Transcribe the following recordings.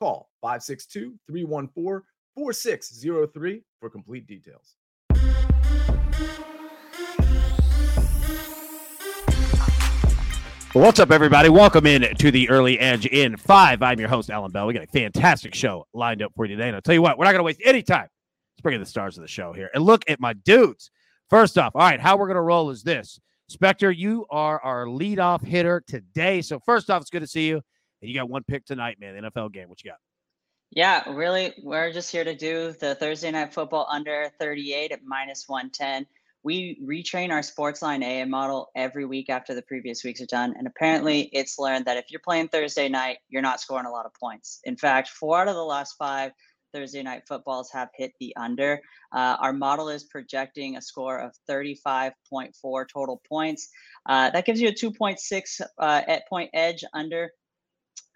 Call 562 314 4603 for complete details. What's up, everybody? Welcome in to the Early Edge in five. I'm your host, Allan Bell. We got a fantastic show lined up for you today. And I'll tell you what, we're not going to waste any time. Let's bring in the stars of the show here and look at my dudes. First off, all right, how we're going to roll is this. Spector, you are our leadoff hitter today. So, first off, it's good to see you. And you got one pick tonight, man, the NFL game. What you got? Yeah, really, we're just here to do the Thursday night football under 38 at minus 110 we retrain our sports Sportsline AA model every week after the previous weeks are done. And apparently, it's learned that if you're playing Thursday night, you're not scoring a lot of points. In fact, four out of the last five Thursday night footballs have hit the under. Uh, our model is projecting a score of 35.4 total points. Uh, that gives you a 2.6 uh, at point edge under.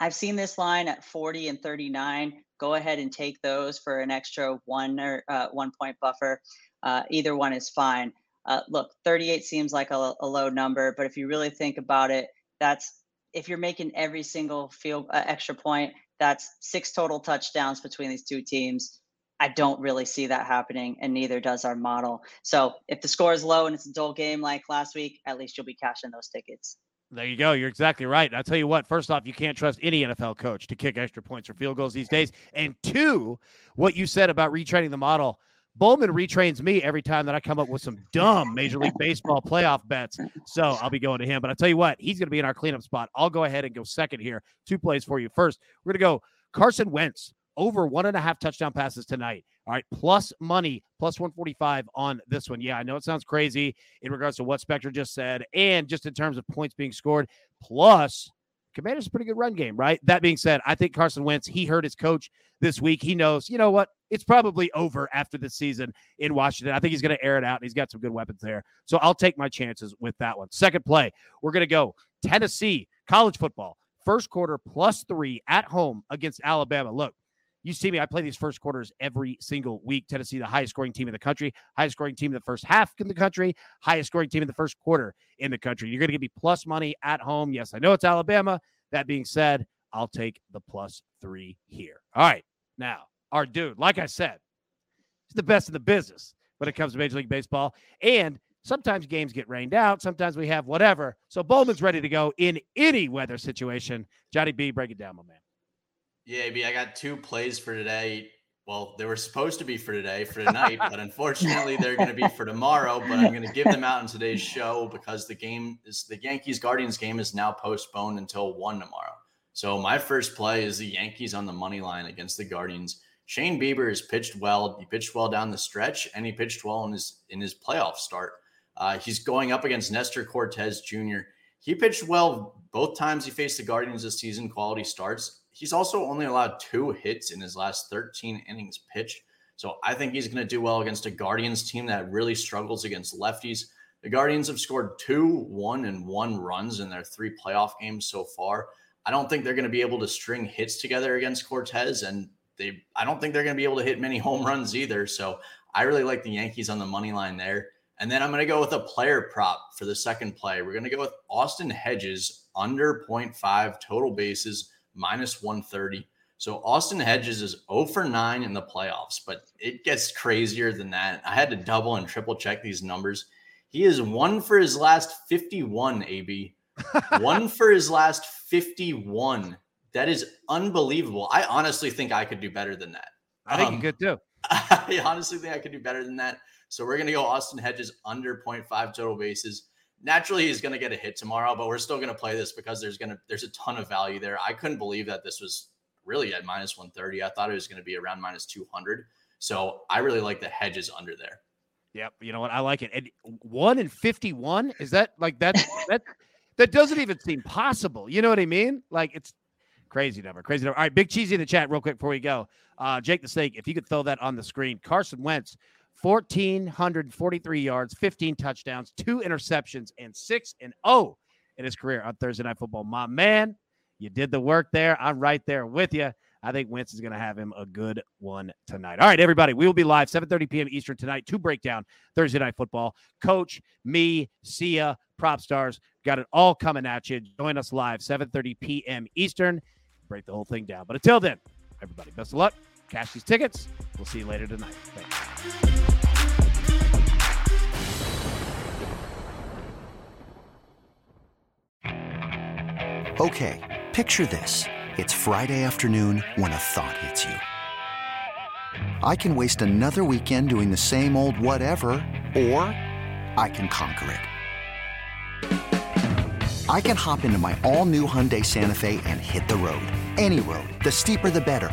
I've seen this line at 40 and 39. Go ahead and take those for an extra one or uh, one point buffer. Uh, either one is fine. Uh, look, 38 seems like a, a, low number, but if you really think about it, that's if you're making every single field uh, extra point, that's six total touchdowns between these two teams. I don't really see that happening, and neither does our model. So if the score is low and it's a dull game like last week, at least you'll be cashing those tickets. There you go. You're exactly right. I'll tell you what, first off, you can't trust any NFL coach to kick extra points or field goals these days. And two, what you said about retraining the model Bollman retrains me every time that I come up with some dumb Major League Baseball playoff bets. So I'll be going to him. But I'll tell you what, he's going to be in our cleanup spot. I'll go ahead and go second here. Two plays for you. First, we're going to go Carson Wentz over one and a half touchdown passes tonight. All right, plus money, plus 145 on this one. Yeah, I know it sounds crazy in regards to what Spector just said, and just in terms of points being scored. Plus, Commanders a pretty good run game, right? That being said, I think Carson Wentz, he heard his coach this week. He knows, you know what? It's probably over after the season in Washington. I think he's going to air it out. And he's got some good weapons there. So I'll take my chances with that one. Second play, we're going to go Tennessee college football, first quarter plus three at home against Alabama. Look, you see me, I play these first quarters every single week. Tennessee, the highest scoring team in the country, highest scoring team in the first half in the country, highest scoring team in the first quarter in the country. You're going to give me plus money at home. Yes, I know it's Alabama. That being said, I'll take the plus three here. All right. Now, our dude, like I said, he's the best in the business when it comes to Major League Baseball. And sometimes games get rained out. Sometimes we have whatever. So Bollman's ready to go in any weather situation. Johnny B, break it down, my man. Yeah, B, I got two plays for today. Well, they were supposed to be for today, for tonight, but unfortunately they're going to be for tomorrow. But I'm going to give them out in today's show because the game is the Yankees Guardians game is now postponed until one tomorrow. So my first play is the Yankees on the money line against the Guardians. Shane Bieber has pitched well. He pitched well down the stretch, and he pitched well in his in his playoff start. Uh, he's going up against Nestor Cortes Jr. He pitched well both times he faced the Guardians this season. Quality starts. He's also only allowed two hits in his last 13 innings pitched. So I think he's going to do well against a Guardians team that really struggles against lefties. The Guardians have scored two, one, and one runs in their three playoff games so far. I don't think they're going to be able to string hits together against Cortes, and they I don't think they're going to be able to hit many home runs either. So I really like the Yankees on the money line there. And then I'm going to go with a player prop for the second play. We're going to go with Austin Hedges under 0.5 total bases minus 130. So Austin Hedges is 0 for 9 in the playoffs, but it gets crazier than that. I had to double and triple check these numbers. He is one for his last 51, AB. one for his last 51. That is unbelievable. I honestly think I could do better than that. I think um, you could too. I honestly think I could do better than that. So we're going to go Austin Hedges under 0.5 total bases naturally he's going to get a hit tomorrow, but we're still going to play this because there's going to there's a ton of value there. I couldn't believe that this was really at minus 130. I thought it was going to be around minus 200. So I really like the hedges under there. Yep. You know what? I like it. And one in 51 is that like that that that doesn't even seem possible. You know what I mean? Like it's Crazy number. Crazy number. All right, Big Cheesy in the chat, real quick before we go. Uh, Jake the Snake, if you could throw that on the screen. Carson Wentz, 1,443 yards, 15 touchdowns, two interceptions, and 6 and 0 in his career on Thursday Night Football. My man, you did the work there. I'm right there with you. I think Wentz is going to have him a good one tonight. All right, everybody, we will be live 7:30 p.m. Eastern tonight to break down Thursday Night Football. Coach, me, Sia, Prop Stars, got it all coming at you. Join us live 7:30 p.m. Eastern. Break the whole thing down. But until then, everybody, best of luck. Cash these tickets. We'll see you later tonight. Thanks. Okay, picture this. It's Friday afternoon when a thought hits you. I can waste another weekend doing the same old whatever, or I can conquer it. I can hop into my all new Hyundai Santa Fe and hit the road. Any road. The steeper, the better.